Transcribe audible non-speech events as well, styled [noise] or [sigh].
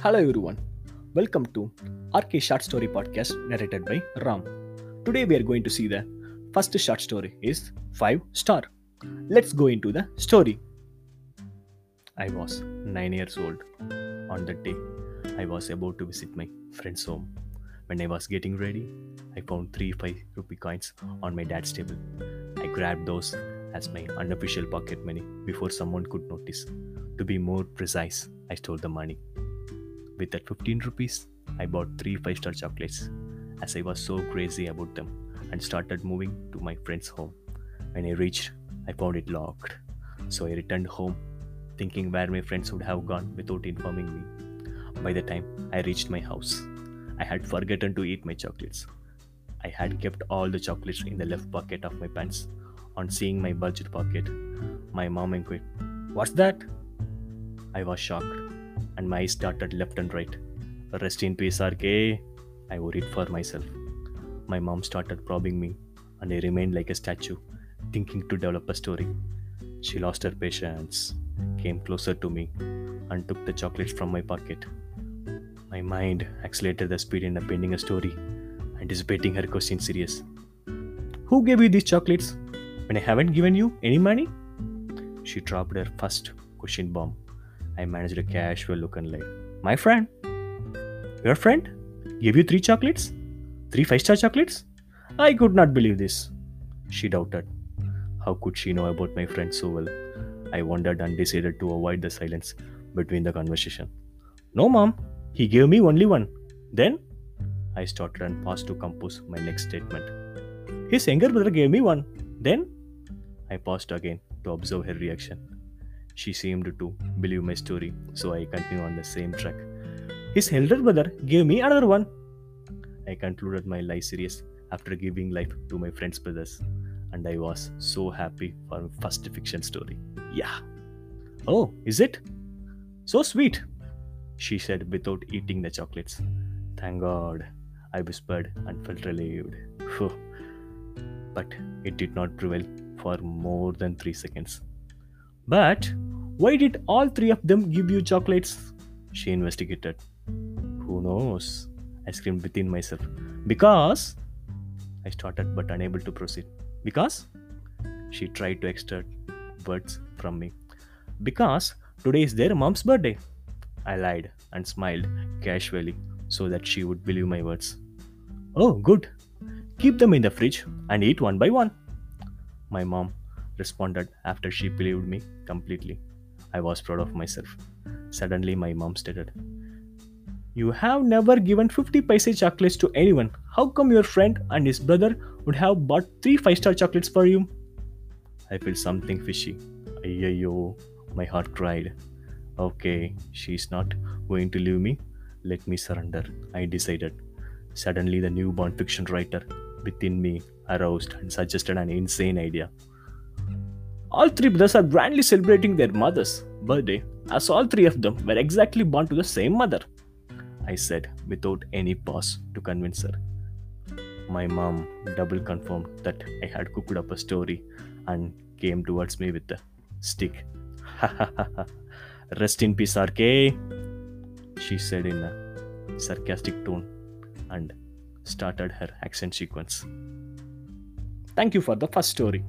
Hello everyone. Welcome to RK Short Story Podcast narrated by Ram. Today we are going to see the first short story is 5 star. Let's go into the story. I was 9 years old. On that day, I was about to visit my friend's home. When I was getting ready, I found 3 5 rupee coins on my dad's table. I grabbed those as my unofficial pocket money before someone could notice. To be more precise, I stole the money. With that 15 rupees, I bought three 5 star chocolates as I was so crazy about them and started moving to my friend's home. When I reached, I found it locked. So I returned home thinking where my friends would have gone without informing me. By the time I reached my house, I had forgotten to eat my chocolates. I had kept all the chocolates in the left pocket of my pants. On seeing my budget pocket, my mom inquired, What's that? I was shocked, and my eyes darted left and right. Rest in peace, RK. I worried for myself. My mom started probing me, and I remained like a statue, thinking to develop a story. She lost her patience, came closer to me, and took the chocolates from my pocket. My mind accelerated the speed in appending a story, anticipating her question serious. Who gave you these chocolates when I haven't given you any money? She dropped her first question bomb. I managed a casual look and lied. My friend. Your friend? Gave you three chocolates? Three five star chocolates? I could not believe this. She doubted. How could she know about my friend so well? I wondered and decided to avoid the silence between the conversation. No, mom. He gave me only one. Then? I started and paused to compose my next statement. His younger brother gave me one. Then? I paused again to observe her reaction. She seemed to believe my story, so I continued on the same track. His elder brother gave me another one. I concluded my life series after giving life to my friend's brothers, and I was so happy for my first fiction story. Yeah. Oh, is it? So sweet, she said without eating the chocolates. Thank God, I whispered and felt relieved. But it did not prevail for more than three seconds. But why did all three of them give you chocolates? She investigated. Who knows? I screamed within myself. Because I started but unable to proceed. Because she tried to extract words from me. Because today is their mom's birthday. I lied and smiled casually so that she would believe my words. Oh, good. Keep them in the fridge and eat one by one. My mom responded after she believed me completely. I was proud of myself. Suddenly, my mom stated, You have never given 50 paisa chocolates to anyone. How come your friend and his brother would have bought 3 5 star chocolates for you? I felt something fishy. Ayyo, my heart cried. Okay, she's not going to leave me. Let me surrender, I decided. Suddenly, the newborn fiction writer within me aroused and suggested an insane idea. All three brothers are grandly celebrating their mother's birthday, as all three of them were exactly born to the same mother. I said without any pause to convince her. My mom double confirmed that I had cooked up a story and came towards me with a stick. [laughs] Rest in peace, RK, she said in a sarcastic tone and started her action sequence. Thank you for the first story.